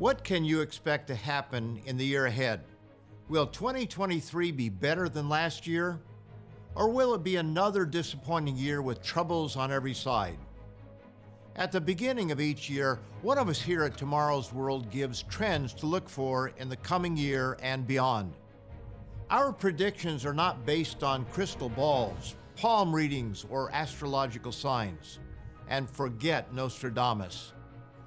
What can you expect to happen in the year ahead? Will 2023 be better than last year? Or will it be another disappointing year with troubles on every side? At the beginning of each year, one of us here at Tomorrow's World gives trends to look for in the coming year and beyond. Our predictions are not based on crystal balls, palm readings, or astrological signs. And forget Nostradamus.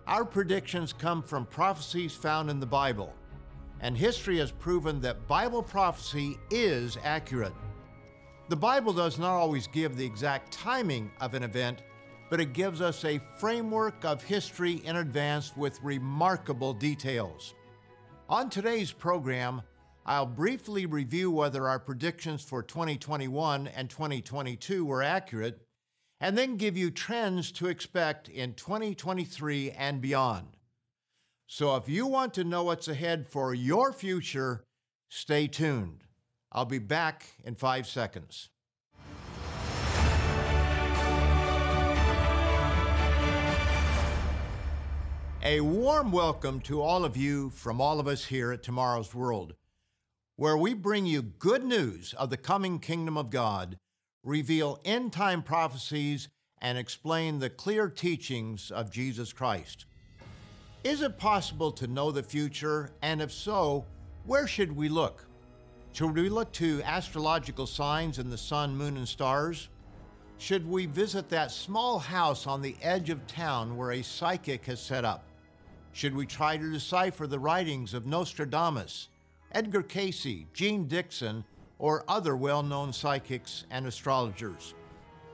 Our predictions come from prophecies found in the Bible and history has proven that Bible prophecy is accurate. The Bible does not always give the exact timing of an event, but it gives us a framework of history in advance with remarkable details. On today's program, I'll briefly review whether our predictions for 2021 and 2022 were accurate, and then give you trends to expect in 2023 and beyond. So if you want to know what's ahead for your future, stay tuned. I'll be back in five seconds. A warm welcome to all of you from all of us here at Tomorrow's World, where we bring you good news of the coming kingdom of God, reveal end time prophecies, and explain the clear teachings of Jesus Christ. Is it possible to know the future? And if so, where should we look? Should we look to astrological signs in the sun, moon, and stars? Should we visit that small house on the edge of town where a psychic has set up? Should we try to decipher the writings of Nostradamus, Edgar Cayce, Jeane Dixon, or other well known psychics and astrologers?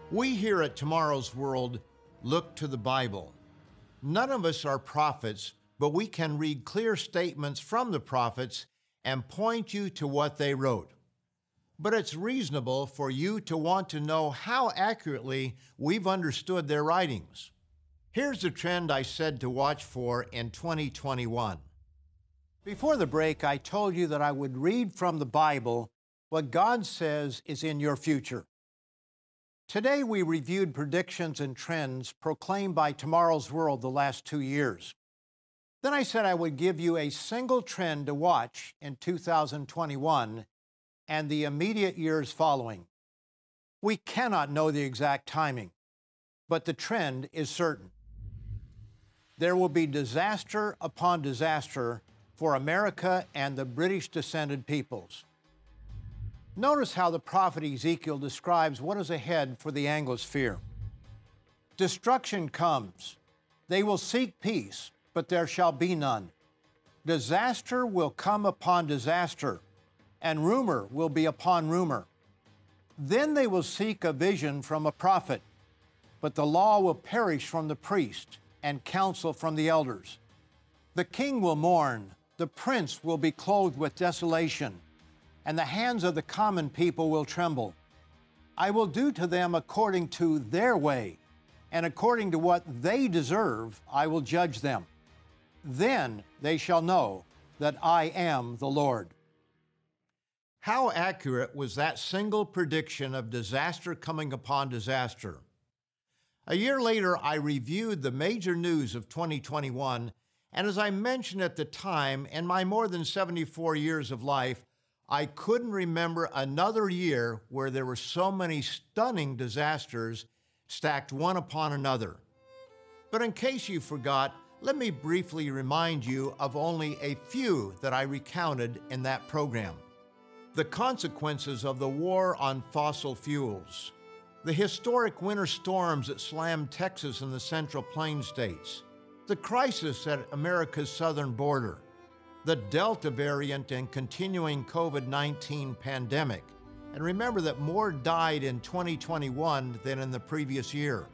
We here at Tomorrow's World look to the Bible None of us are prophets, but we can read clear statements from the prophets and point you to what they wrote. But it's reasonable for you to want to know how accurately we've understood their writings. Here's the trend I said to watch for in 2021. Before the break, I told you that I would read from the Bible what God says is in your future. Today, we reviewed predictions and trends proclaimed by Tomorrow's World the last two years. Then I said I would give you a single trend to watch in 2021 and the immediate years following. We cannot know the exact timing, but the trend is certain. There will be disaster upon disaster for America and the British descended peoples. Notice how the prophet Ezekiel describes what is ahead for the Anglosphere. Destruction comes. They will seek peace, but there shall be none. Disaster will come upon disaster, and rumor will be upon rumor. Then they will seek a vision from a prophet, but the law will perish from the priest, and counsel from the elders. The king will mourn, the prince will be clothed with desolation and the hands of the common people will tremble. I will do to them according to their way, and according to what they deserve, I will judge them. Then they shall know that I am the Lord. How accurate was that single prediction of disaster coming upon disaster? A year later, I reviewed the major news of 2021, and as I mentioned at the time, in my more than 74 years of life, I couldn't remember another year where there were so many stunning disasters stacked one upon another. But in case you forgot, let me briefly remind you of only a few that I recounted in that program. The consequences of the war on fossil fuels, the historic winter storms that slammed Texas and the Central Plain states, the crisis at America's southern border, the Delta variant and continuing COVID 19 pandemic. And remember that more died in 2021 than in the previous year.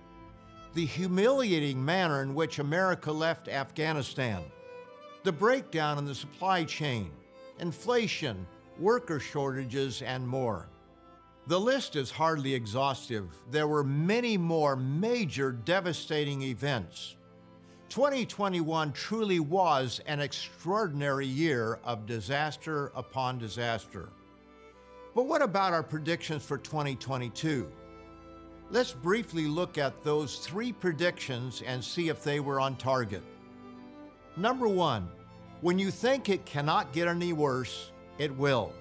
The humiliating manner in which America left Afghanistan, the breakdown in the supply chain, inflation, worker shortages, and more. The list is hardly exhaustive. There were many more major devastating events. 2021 truly was an extraordinary year of disaster upon disaster. But what about our predictions for 2022? Let's briefly look at those three predictions and see if they were on target. Number one, When you think it cannot get any worse, it will.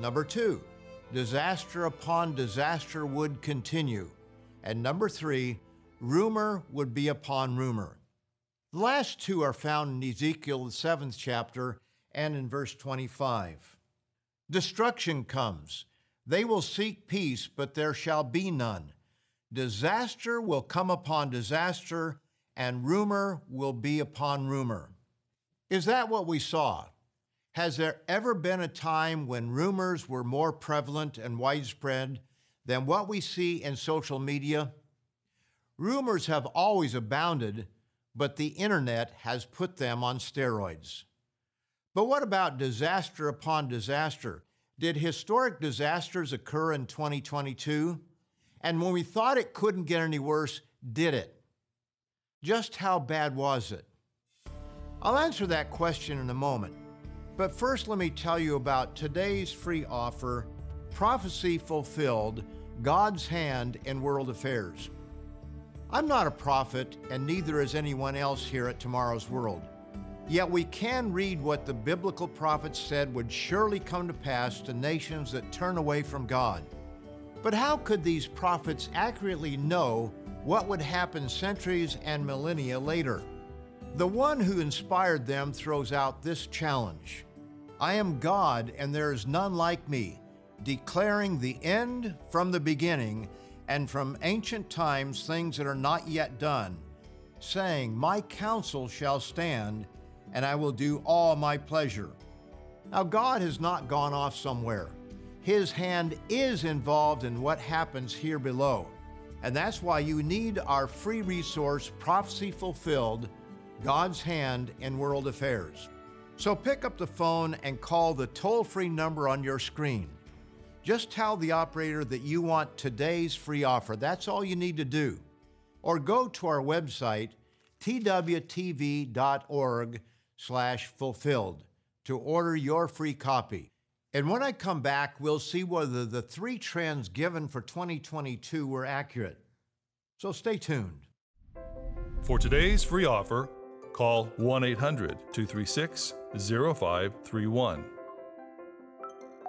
Number two, disaster upon disaster would continue. And number three, rumor would be upon rumor. The last two are found in Ezekiel, the seventh chapter, and in verse 25. Destruction comes. They will seek peace, but there shall be none. Disaster will come upon disaster, and rumor will be upon rumor. Is that what we saw? Has there ever been a time when rumors were more prevalent and widespread than what we see in social media? Rumors have always abounded, but the internet has put them on steroids. But what about disaster upon disaster? Did historic disasters occur in 2022? And when we thought it couldn't get any worse, did it? Just how bad was it? I'll answer that question in a moment. But first, let me tell you about today's free offer Prophecy Fulfilled God's Hand in World Affairs. I'm not a prophet, and neither is anyone else here at Tomorrow's World. Yet we can read what the biblical prophets said would surely come to pass to nations that turn away from God. But how could these prophets accurately know what would happen centuries and millennia later? The one who inspired them throws out this challenge I am God, and there is none like me, declaring the end from the beginning, and from ancient times things that are not yet done, saying, My counsel shall stand, and I will do all my pleasure. Now, God has not gone off somewhere. His hand is involved in what happens here below. And that's why you need our free resource, Prophecy Fulfilled God's Hand in World Affairs. So pick up the phone and call the toll free number on your screen. Just tell the operator that you want today's free offer. That's all you need to do. Or go to our website, twtv.org slash fulfilled to order your free copy. And when I come back, we'll see whether the three trends given for 2022 were accurate. So stay tuned. For today's free offer, call 1 800 236 0531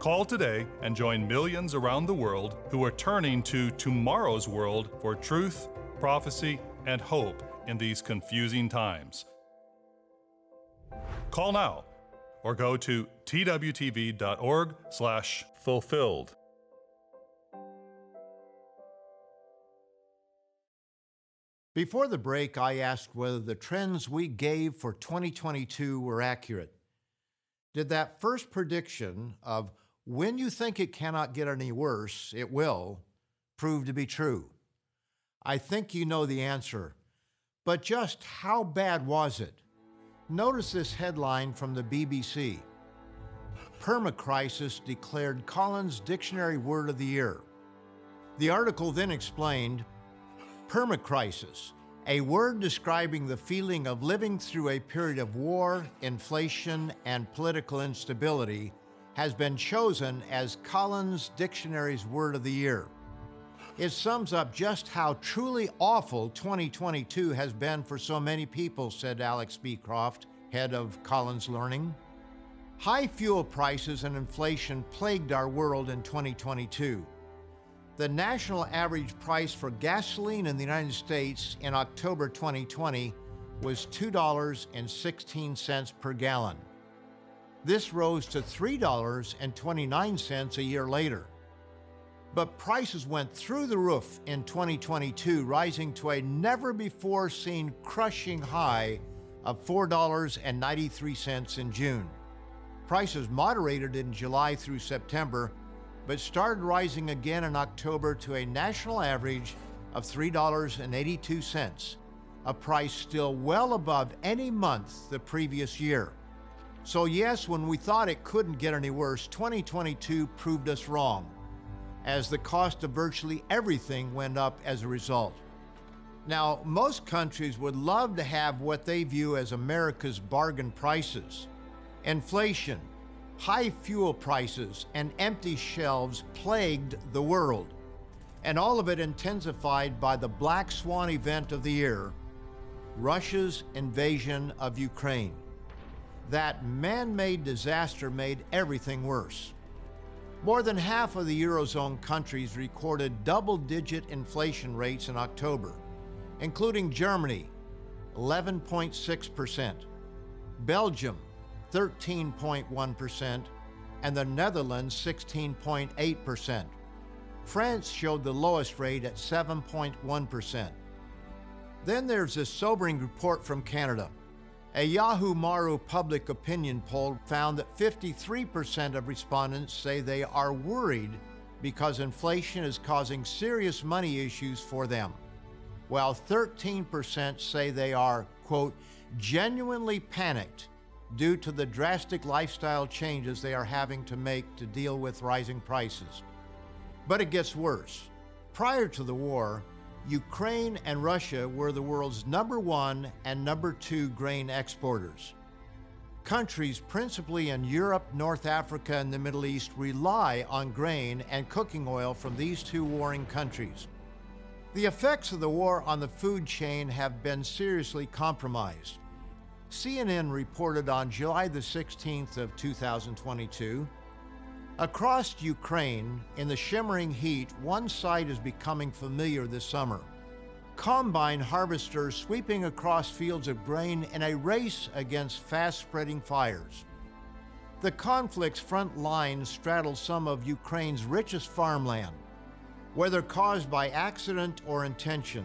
Call today and join millions around the world who are turning to tomorrow's world for truth, prophecy, and hope in these confusing times. Call now or go to twtv.org/fulfilled. Before the break, I asked whether the trends we gave for 2022 were accurate. Did that first prediction of when you think it cannot get any worse, it will, prove to be true? I think you know the answer. But just how bad was it? Notice this headline from the BBC Permacrisis declared Collins Dictionary Word of the Year. The article then explained Permacrisis, a word describing the feeling of living through a period of war, inflation, and political instability, has been chosen as Collins Dictionary's Word of the Year. It sums up just how truly awful 2022 has been for so many people, said Alex Beecroft, head of Collins Learning. High fuel prices and inflation plagued our world in 2022. The national average price for gasoline in the United States in October 2020 was $2.16 per gallon. This rose to $3.29 a year later. But prices went through the roof in 2022, rising to a never before seen crushing high of $4.93 in June. Prices moderated in July through September but started rising again in October to a national average of $3.82. a price still well above any month the previous year. So, yes, when we thought it couldn't get any worse, 2022 proved us wrong, as the cost of virtually everything went up as a result. Now, most countries would love to have what they view as America's bargain prices. Inflation, high fuel prices, and empty shelves plagued the world, and all of it intensified by the black swan event of the year Russia's invasion of Ukraine. That man made disaster made everything worse. More than half of the Eurozone countries recorded double digit inflation rates in October, including Germany, 11.6%, Belgium, 13.1%, and the Netherlands, 16.8%. France showed the lowest rate at 7.1%. Then there's this sobering report from Canada. A Yahoo Maru public opinion poll found that 53% of respondents say they are worried because inflation is causing serious money issues for them, while 13% say they are, quote, genuinely panicked due to the drastic lifestyle changes they are having to make to deal with rising prices. But it gets worse. Prior to the war, Ukraine and Russia were the world's number one and number two grain exporters. Countries principally in Europe, North Africa, and the Middle East rely on grain and cooking oil from these two warring countries. The effects of the war on the food chain have been seriously compromised. CNN reported on July the 16th of 2022 Across Ukraine, in the shimmering heat, one sight is becoming familiar this summer. Combine harvesters sweeping across fields of grain in a race against fast spreading fires. The conflict's front lines straddle some of Ukraine's richest farmland. Whether caused by accident or intention,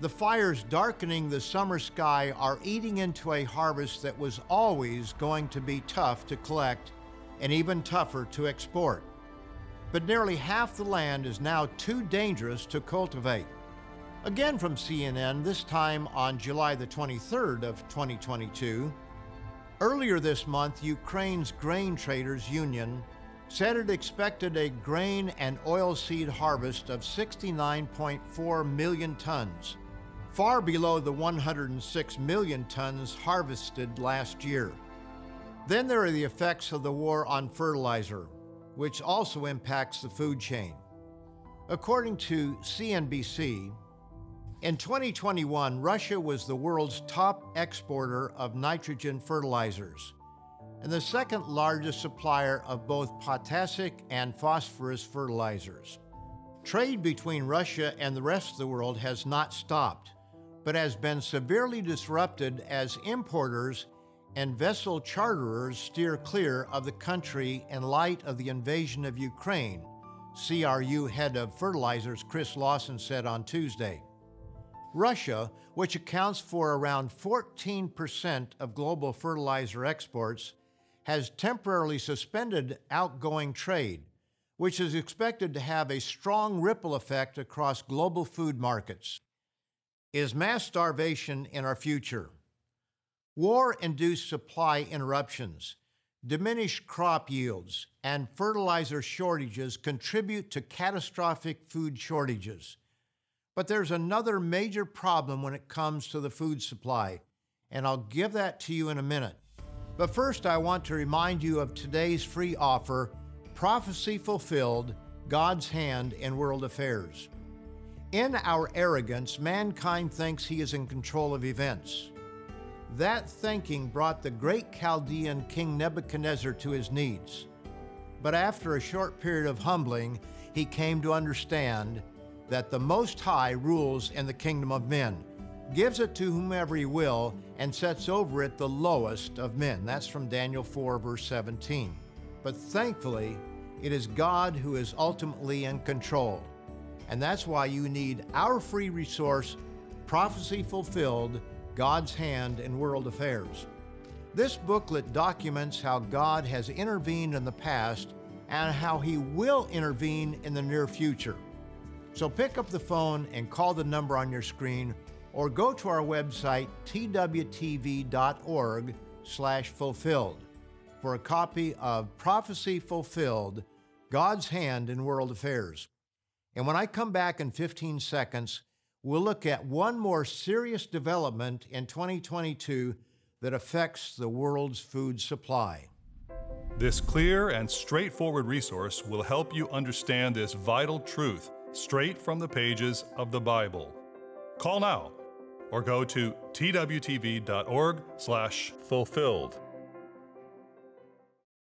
the fires darkening the summer sky are eating into a harvest that was always going to be tough to collect and even tougher to export. But nearly half the land is now too dangerous to cultivate. Again from CNN, this time on July the 23rd of 2022. Earlier this month, Ukraine's Grain Traders Union said it expected a grain and oilseed harvest of 69.4 million tons, far below the 106 million tons harvested last year. Then there are the effects of the war on fertilizer, which also impacts the food chain. According to CNBC, in 2021, Russia was the world's top exporter of nitrogen fertilizers and the second largest supplier of both potassic and phosphorus fertilizers. Trade between Russia and the rest of the world has not stopped, but has been severely disrupted as importers and vessel charterers steer clear of the country in light of the invasion of Ukraine, CRU head of fertilizers Chris Lawson said on Tuesday. Russia, which accounts for around 14% of global fertilizer exports, has temporarily suspended outgoing trade, which is expected to have a strong ripple effect across global food markets. Is mass starvation in our future? War induced supply interruptions, diminished crop yields, and fertilizer shortages contribute to catastrophic food shortages. But there's another major problem when it comes to the food supply, and I'll give that to you in a minute. But first, I want to remind you of today's free offer Prophecy Fulfilled God's Hand in World Affairs. In our arrogance, mankind thinks he is in control of events. That thinking brought the great Chaldean King Nebuchadnezzar to his knees. But after a short period of humbling, he came to understand that the Most High rules in the kingdom of men, gives it to whomever he will, and sets over it the lowest of men. That's from Daniel 4, verse 17. But thankfully, it is God who is ultimately in control. And that's why you need our free resource, Prophecy Fulfilled God's Hand in World Affairs. This booklet documents how God has intervened in the past and how He will intervene in the near future. So pick up the phone and call the number on your screen or go to our website twtv.org slash fulfilled for a copy of Prophecy Fulfilled, God's Hand in World Affairs. And when I come back in 15 seconds, we'll look at one more serious development in 2022 that affects the world's food supply. This clear and straightforward resource will help you understand this vital truth straight from the pages of the Bible. Call now or go to twtv.org/fulfilled.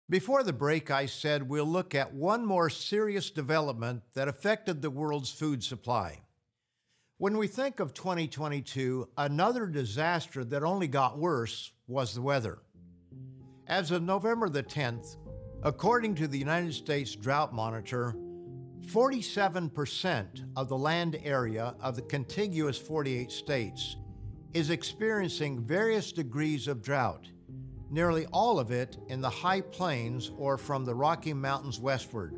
Before the break, I said we'll look at one more serious development that affected the world's food supply. When we think of 2022, another disaster that only got worse was the weather. As of November the 10th, according to the United States Drought Monitor, 47% of the land area of the contiguous 48 states is experiencing various degrees of drought nearly all of it in the high plains or from the Rocky Mountains westward.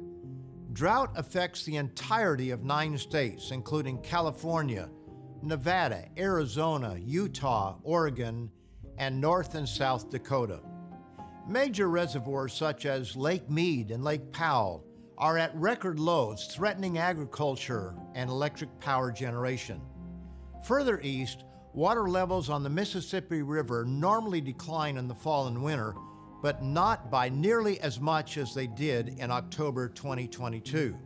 Drought affects the entirety of nine states, including California, Nevada, Arizona, Utah, Oregon, and North and South Dakota. Major reservoirs such as Lake Mead and Lake Powell are at record lows, threatening agriculture and electric power generation. Further east, Water levels on the Mississippi River normally decline in the fall and winter, but not by nearly as much as they did in October 2022.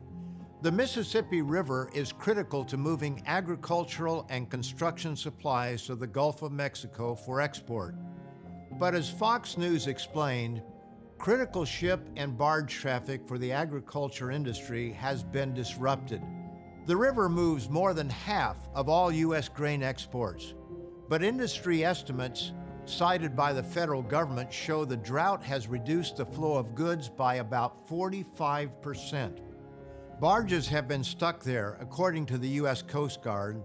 The Mississippi River is critical to moving agricultural and construction supplies to the Gulf of Mexico for export. But as Fox News explained, critical ship and barge traffic for the agriculture industry has been disrupted. The river moves more than half of all U.S. grain exports, but industry estimates cited by the federal government show the drought has reduced the flow of goods by about 45%. Barges have been stuck there, according to the U.S. Coast Guard,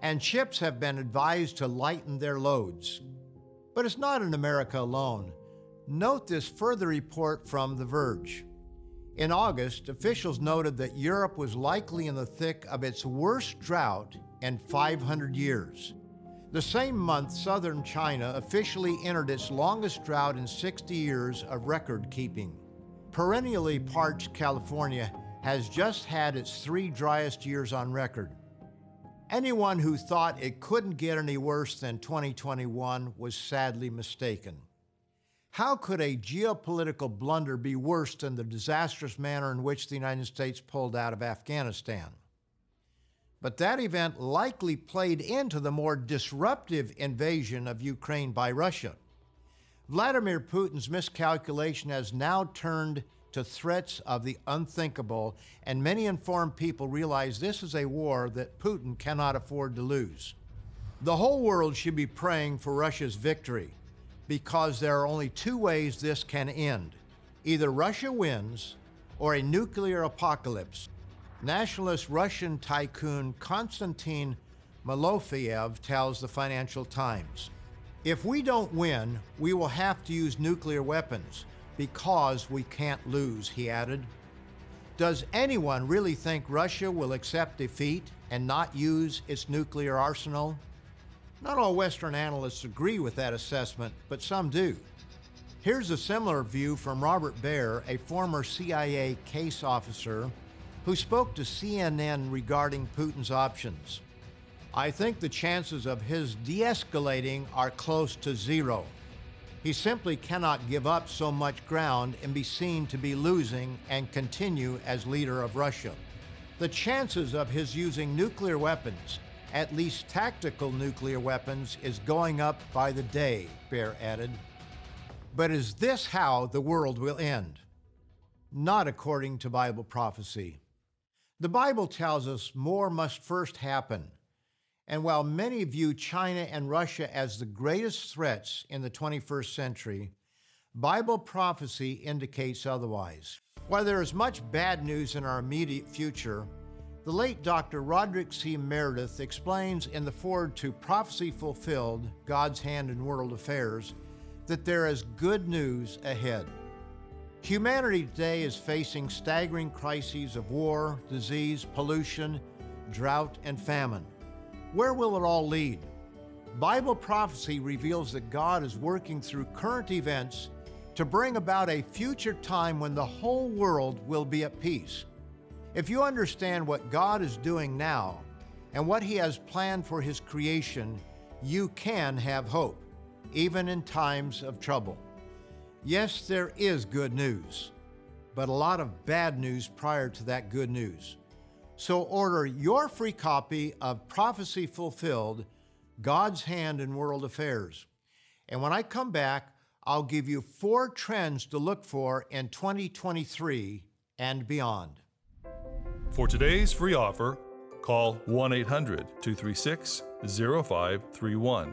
and ships have been advised to lighten their loads. But it's not in America alone. Note this further report from The Verge. In August, officials noted that Europe was likely in the thick of its worst drought in 500 years. The same month, southern China officially entered its longest drought in 60 years of record keeping. Perennially parched California has just had its three driest years on record. Anyone who thought it couldn't get any worse than 2021 was sadly mistaken. How could a geopolitical blunder be worse than the disastrous manner in which the United States pulled out of Afghanistan? But that event likely played into the more disruptive invasion of Ukraine by Russia. Vladimir Putin's miscalculation has now turned to threats of the unthinkable, and many informed people realize this is a war that Putin cannot afford to lose. The whole world should be praying for Russia's victory because there are only two ways this can end. Either Russia wins or a nuclear apocalypse. Nationalist Russian tycoon Konstantin Malofeev tells the Financial Times. If we don't win, we will have to use nuclear weapons because we can't lose, he added. Does anyone really think Russia will accept defeat and not use its nuclear arsenal? Not all Western analysts agree with that assessment, but some do. Here's a similar view from Robert Baer, a former CIA case officer who spoke to CNN regarding Putin's options. I think the chances of his de escalating are close to zero. He simply cannot give up so much ground and be seen to be losing and continue as leader of Russia. The chances of his using nuclear weapons at least tactical nuclear weapons, is going up by the day, Baer added. But is this how the world will end? Not according to Bible prophecy. The Bible tells us more must first happen. And while many view China and Russia as the greatest threats in the 21st century, Bible prophecy indicates otherwise. While there is much bad news in our immediate future, the late Dr. Roderick C. Meredith explains in the foreword to Prophecy Fulfilled God's Hand in World Affairs that there is good news ahead. Humanity today is facing staggering crises of war, disease, pollution, drought, and famine. Where will it all lead? Bible prophecy reveals that God is working through current events to bring about a future time when the whole world will be at peace. If you understand what God is doing now and what He has planned for His creation, you can have hope, even in times of trouble. Yes, there is good news, but a lot of bad news prior to that good news. So order your free copy of Prophecy Fulfilled God's Hand in World Affairs. And when I come back, I'll give you four trends to look for in 2023 and beyond. For today's free offer, call 1 800 236 0531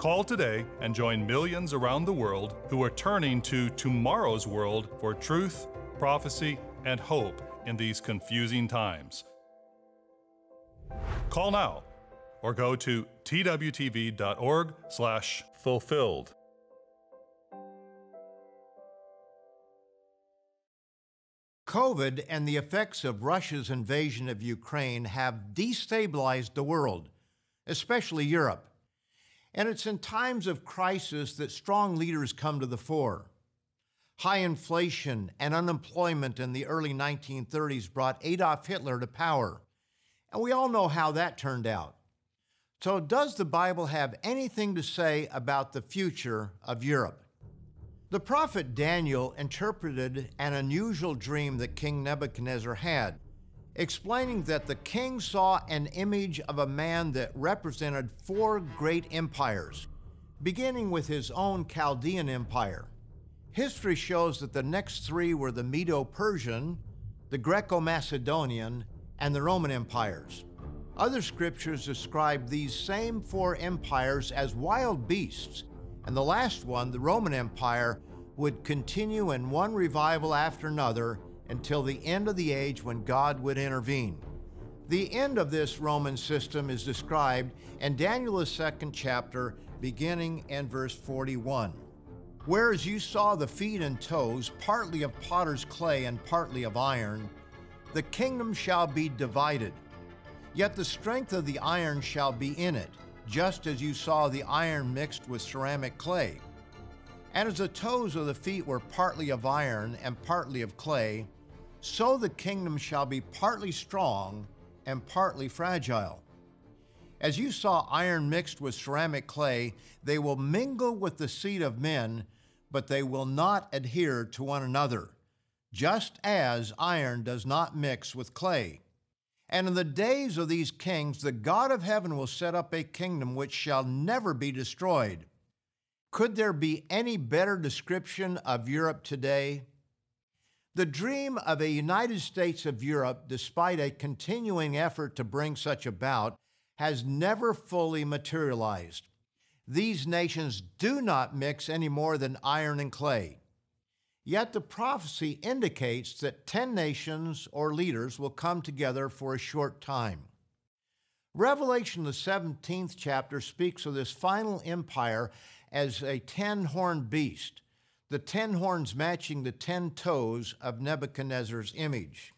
Call today and join millions around the world who are turning to tomorrow's world for truth, prophecy, and hope in these confusing times. Call now or go to twtv.org/fulfilled. COVID and the effects of Russia's invasion of Ukraine have destabilized the world, especially Europe. And it's in times of crisis that strong leaders come to the fore. High inflation and unemployment in the early 1930s brought Adolf Hitler to power. And we all know how that turned out. So, does the Bible have anything to say about the future of Europe? The prophet Daniel interpreted an unusual dream that King Nebuchadnezzar had, explaining that the king saw an image of a man that represented four great empires, beginning with his own Chaldean empire. History shows that the next three were the Medo Persian, the Greco Macedonian, and the Roman empires. Other scriptures describe these same four empires as wild beasts and the last one, the Roman Empire, would continue in one revival after another until the end of the age when God would intervene. The end of this Roman system is described in Daniel's second chapter, beginning in verse 41. Whereas you saw the feet and toes, partly of potter's clay and partly of iron, the kingdom shall be divided. Yet the strength of the iron shall be in it just as you saw the iron mixed with ceramic clay. And as the toes of the feet were partly of iron and partly of clay, so the kingdom shall be partly strong and partly fragile. As you saw iron mixed with ceramic clay, they will mingle with the seed of men, but they will not adhere to one another, just as iron does not mix with clay. And in the days of these kings, the God of heaven will set up a kingdom which shall never be destroyed. Could there be any better description of Europe today? The dream of a United States of Europe, despite a continuing effort to bring such about, has never fully materialized. These nations do not mix any more than iron and clay. Yet the prophecy indicates that 10 nations or leaders will come together for a short time. Revelation, the 17th chapter, speaks of this final empire as a 10 horned beast, the 10 horns matching the 10 toes of Nebuchadnezzar's image.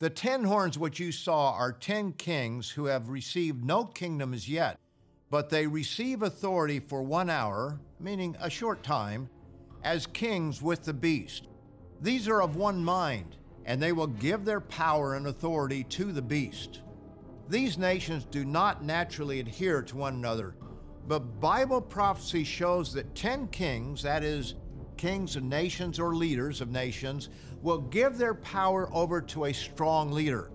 The 10 horns which you saw are 10 kings who have received no kingdom as yet, but they receive authority for one hour, meaning a short time, as kings with the beast. These are of one mind, and they will give their power and authority to the beast. These nations do not naturally adhere to one another, but Bible prophecy shows that 10 kings, that is, kings of nations or leaders of nations, will give their power over to a strong leader.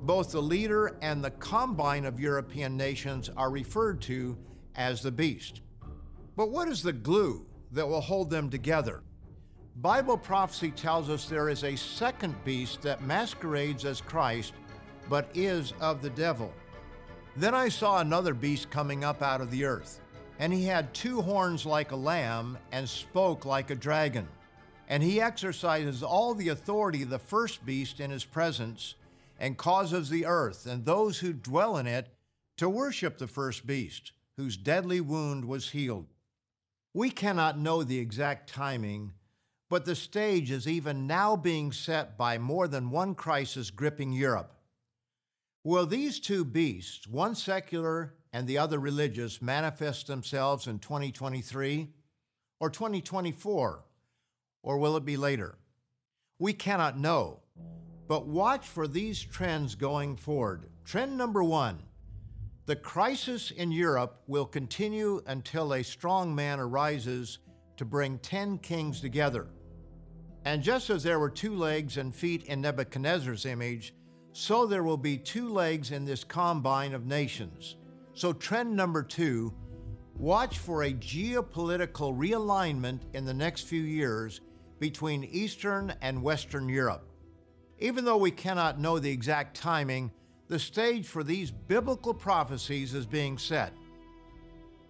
Both the leader and the combine of European nations are referred to as the beast. But what is the glue that will hold them together. Bible prophecy tells us there is a second beast that masquerades as Christ, but is of the devil. Then I saw another beast coming up out of the earth, and he had two horns like a lamb and spoke like a dragon. And he exercises all the authority of the first beast in his presence, and causes the earth and those who dwell in it to worship the first beast, whose deadly wound was healed. We cannot know the exact timing, but the stage is even now being set by more than one crisis gripping Europe. Will these two beasts, one secular and the other religious, manifest themselves in 2023 or 2024? Or will it be later? We cannot know, but watch for these trends going forward. Trend number one the crisis in Europe will continue until a strong man arises to bring 10 kings together. And just as there were two legs and feet in Nebuchadnezzar's image, so there will be two legs in this combine of nations. So, trend number two watch for a geopolitical realignment in the next few years between Eastern and Western Europe. Even though we cannot know the exact timing, the stage for these biblical prophecies is being set.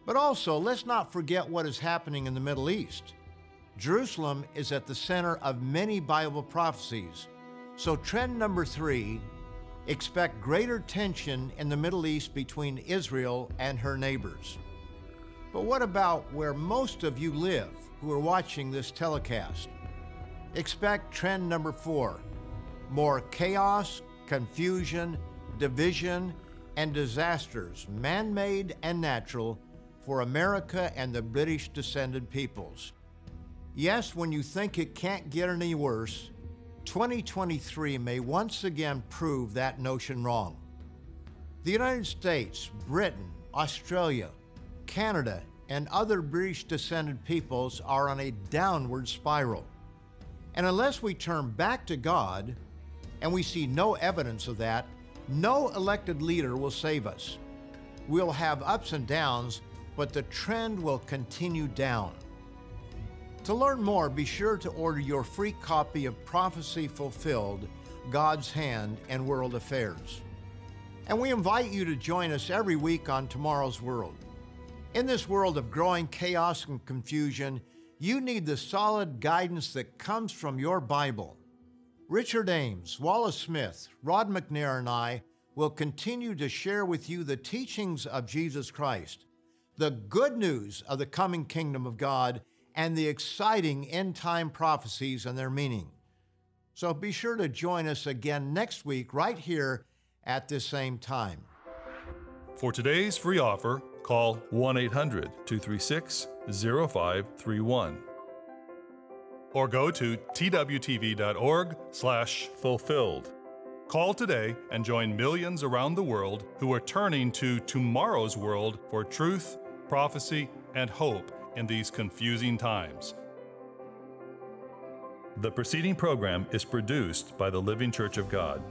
But also, let's not forget what is happening in the Middle East. Jerusalem is at the center of many Bible prophecies. So, trend number three expect greater tension in the Middle East between Israel and her neighbors. But what about where most of you live who are watching this telecast? Expect trend number four more chaos, confusion, division, and disasters, man made and natural, for America and the British descended peoples. Yes, when you think it can't get any worse, 2023 may once again prove that notion wrong. The United States, Britain, Australia, Canada, and other British descended peoples are on a downward spiral. And unless we turn back to God, and we see no evidence of that, no elected leader will save us. We'll have ups and downs, but the trend will continue down. To learn more, be sure to order your free copy of Prophecy Fulfilled God's Hand and World Affairs. And we invite you to join us every week on Tomorrow's World. In this world of growing chaos and confusion, you need the solid guidance that comes from your Bible. Richard Ames, Wallace Smith, Rod McNair, and I will continue to share with you the teachings of Jesus Christ, the good news of the coming kingdom of God and the exciting end time prophecies and their meaning. So be sure to join us again next week, right here at this same time. For today's free offer, call 1 800 236 0531 or go to twtv.org/fulfilled. Call today and join millions around the world who are turning to tomorrow's world for truth, prophecy, and hope in these confusing times. The preceding program is produced by the Living Church of God.